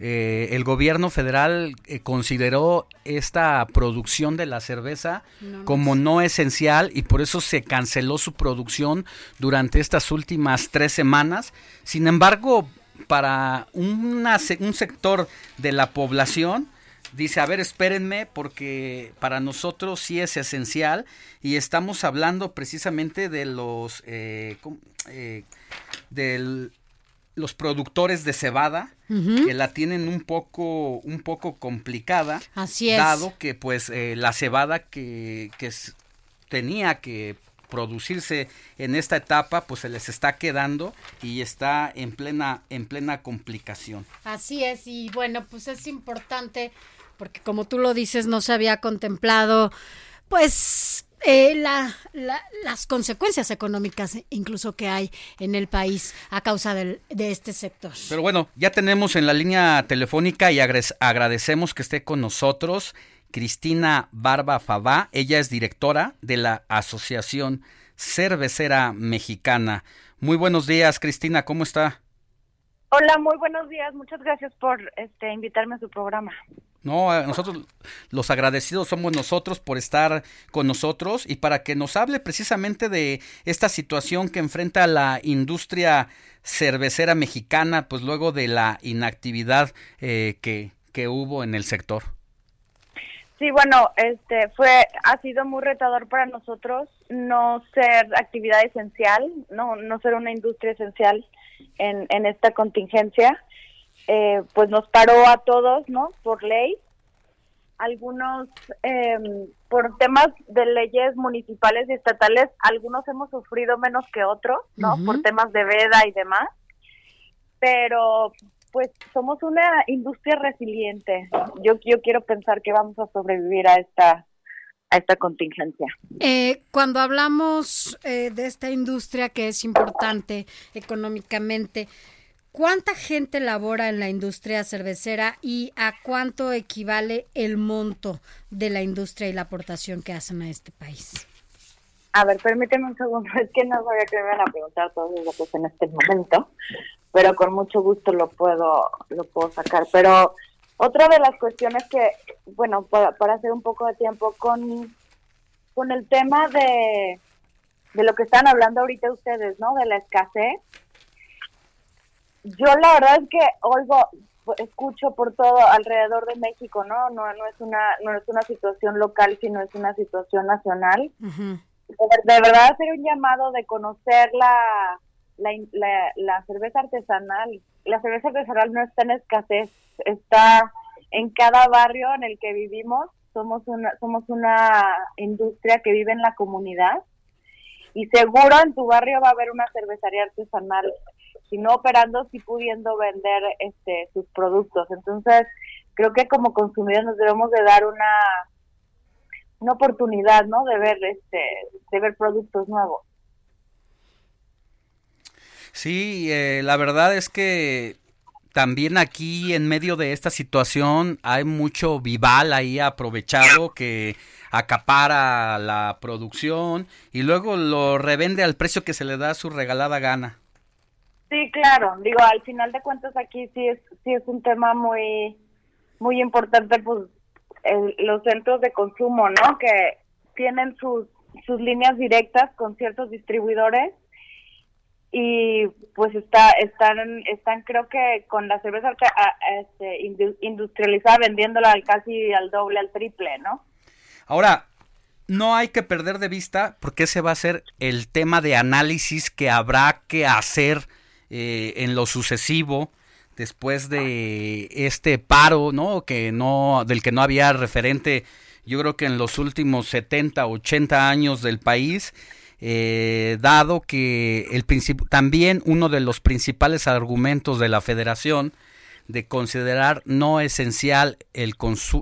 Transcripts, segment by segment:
Eh, el gobierno federal eh, consideró esta producción de la cerveza No, no como es- no esencial y por eso se canceló su producción durante estas últimas tres semanas. Sin embargo, para una un sector de la población, dice, a ver, espérenme, porque para nosotros sí es esencial y estamos hablando precisamente de los, eh. Eh, del- los productores de cebada, que la tienen un poco, un poco complicada, Así es. dado que pues eh, la cebada que, que tenía que producirse en esta etapa pues se les está quedando y está en plena en plena complicación. Así es, y bueno, pues es importante porque como tú lo dices, no se había contemplado, pues, eh, la, la- las consecuencias económicas incluso que hay en el país a causa del- de este sector. Pero bueno, ya tenemos en la línea telefónica y agradecemos que esté con nosotros Cristina Barba Favá. Ella es directora de la Asociación Cervecera Mexicana. Muy buenos días, Cristina, ¿cómo está? Hola, muy buenos días. Muchas gracias por este invitarme a su programa. No, nosotros los agradecidos somos nosotros por estar con nosotros y para que nos hable precisamente de esta situación que enfrenta la industria cervecera mexicana, pues luego de la inactividad eh, que, que hubo en el sector. Sí, bueno, este fue ha sido muy retador para nosotros no ser actividad esencial, no no ser una industria esencial en, en esta contingencia. Eh, pues nos paró a todos, ¿no? Por ley. Algunos eh, por temas de leyes municipales y estatales, algunos hemos sufrido menos que otros, ¿no? Por temas de veda y demás. Pero pues somos una industria resiliente. Yo, yo quiero pensar que vamos a sobrevivir a esta a esta contingencia. Eh, cuando hablamos eh, de esta industria que es importante económicamente, ¿cuánta gente labora en la industria cervecera y a cuánto equivale el monto de la industria y la aportación que hacen a este país? A ver, permíteme un segundo, es que no sabía que me iban a preguntar todos los datos en este momento, pero con mucho gusto lo puedo lo puedo sacar. Pero otra de las cuestiones que, bueno, para, para hacer un poco de tiempo con, con el tema de, de lo que están hablando ahorita ustedes, ¿no? De la escasez. Yo la verdad es que oigo, escucho por todo alrededor de México, ¿no? No, no es una no es una situación local, sino es una situación nacional de, de verdad hacer un llamado de conocer la, la, la, la cerveza artesanal. La cerveza artesanal no está en escasez, está en cada barrio en el que vivimos. Somos una, somos una industria que vive en la comunidad y seguro en tu barrio va a haber una cervecería artesanal, si no operando, sí pudiendo vender este sus productos. Entonces, creo que como consumidores nos debemos de dar una una oportunidad, ¿no? De ver este, de ver productos nuevos. Sí, eh, la verdad es que también aquí en medio de esta situación hay mucho vival ahí aprovechado que acapara la producción y luego lo revende al precio que se le da su regalada gana. Sí, claro. Digo, al final de cuentas aquí sí es sí es un tema muy muy importante, pues el- los centros de consumo, ¿no? Que tienen sus sus líneas directas con ciertos distribuidores y pues está están están creo que con la cerveza arca- a- este, indu- industrializada vendiéndola al casi al doble al triple no Ahora, no hay que perder de vista porque ese va a ser el tema de análisis que habrá que hacer eh, en lo sucesivo después de este paro, ¿no? Que no del que no había referente, yo creo que en los últimos 70, 80 años del país eh, dado que el también uno de los principales argumentos de la federación de considerar no esencial el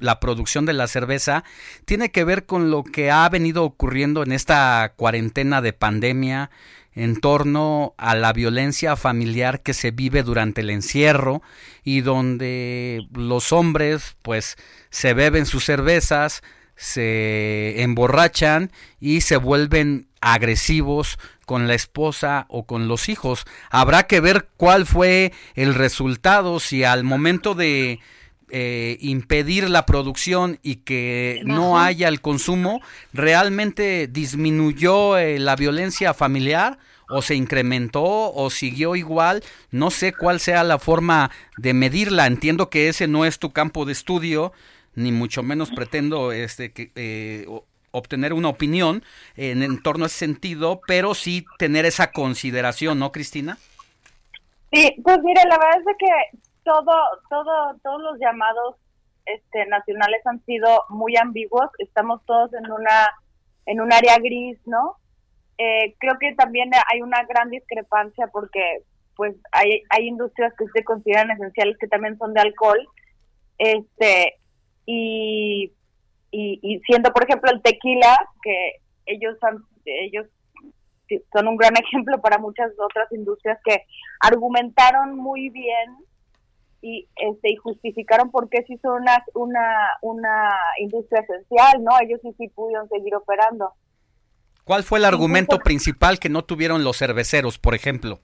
la producción de la cerveza tiene que ver con lo que ha venido ocurriendo en esta cuarentena de pandemia en torno a la violencia familiar que se vive durante el encierro y donde los hombres pues se beben sus cervezas, se emborrachan y se vuelven agresivos con la esposa o con los hijos. Habrá que ver cuál fue el resultado, si al momento de eh, impedir la producción y que no haya el consumo, realmente disminuyó eh, la violencia familiar o se incrementó o siguió igual. No sé cuál sea la forma de medirla. Entiendo que ese no es tu campo de estudio, ni mucho menos pretendo este que eh, obtener una opinión en, en, torno a ese sentido, pero sí tener esa consideración, ¿no, Cristina? Sí, pues mire, la verdad es que todo, todo, todos los llamados este, nacionales han sido muy ambiguos. Estamos todos en una, en un área gris, ¿no? Eh, creo que también hay una gran discrepancia porque, pues, hay, hay industrias que se consideran esenciales que también son de alcohol, este, y y, siendo por ejemplo el tequila que ellos han, ellos son un gran ejemplo para muchas otras industrias que argumentaron muy bien y este y justificaron por qué sí son una una una industria esencial no ellos sí sí pudieron seguir operando ¿Cuál fue el argumento principal que no tuvieron los cerveceros, por ejemplo?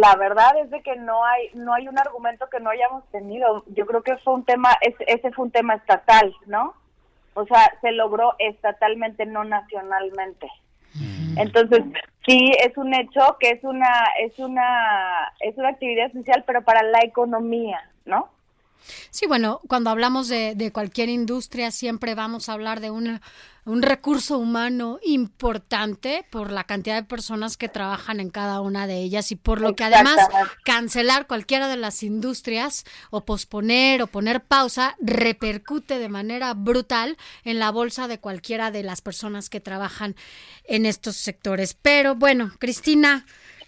La verdad es de que no hay no hay un argumento que no hayamos tenido. Yo creo que fue un tema ese fue un tema estatal, ¿no? O sea, se logró estatalmente, no nacionalmente. Mm. Entonces, sí es un hecho que es una es una es una actividad esencial, pero para la economía, ¿no? Sí, bueno, cuando hablamos de, de cualquier industria siempre vamos a hablar de una un recurso humano importante por la cantidad de personas que trabajan en cada una de ellas y por lo que además cancelar cualquiera de las industrias o posponer o poner pausa repercute de manera brutal en la bolsa de cualquiera de las personas que trabajan en estos sectores. Pero bueno, Cristina,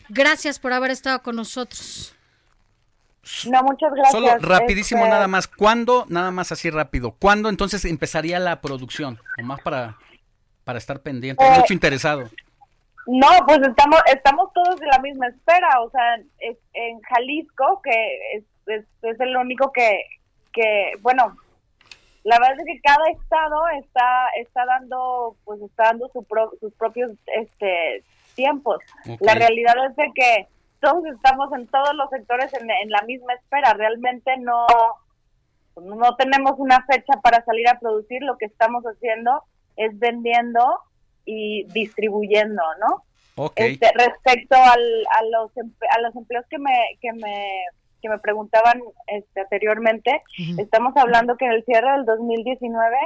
gracias por haber estado con nosotros. No, muchas gracias. Solo rapidísimo este, nada más. ¿Cuándo, nada más así rápido, cuándo entonces empezaría la producción? O más para, para estar pendiente. Eh, mucho interesado. No, pues estamos estamos todos en la misma espera. O sea, en Jalisco, que es, es, el único que, que, bueno, la verdad es que cada estado está está dando pues está dando su sus propios este tiempos. La realidad es de que todos estamos en todos los sectores en, la misma espera. Realmente no, no tenemos una fecha para salir a producir. Lo que estamos haciendo es vendiendo y distribuyendo, ¿no? Este, respecto al, a, los, a los empleos que me, que me, que me preguntaban este, anteriormente, estamos hablando que en el cierre del 2019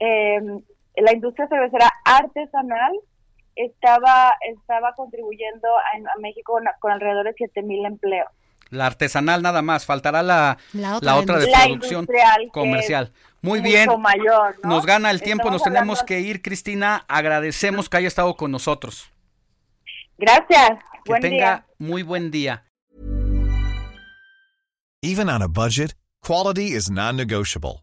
eh, la industria cervecera artesanal estaba, estaba contribuyendo a, México con, alrededor de 7 mil empleos. La artesanal nada más, faltará la, la otra, de producción comercial. Muy bien, mayor, nos gana el tiempo, nos tenemos que ir, Cristina, agradecemos que haya estado con nosotros. Gracias, que tenga muy buen día. Even on a budget, quality is non-negotiable.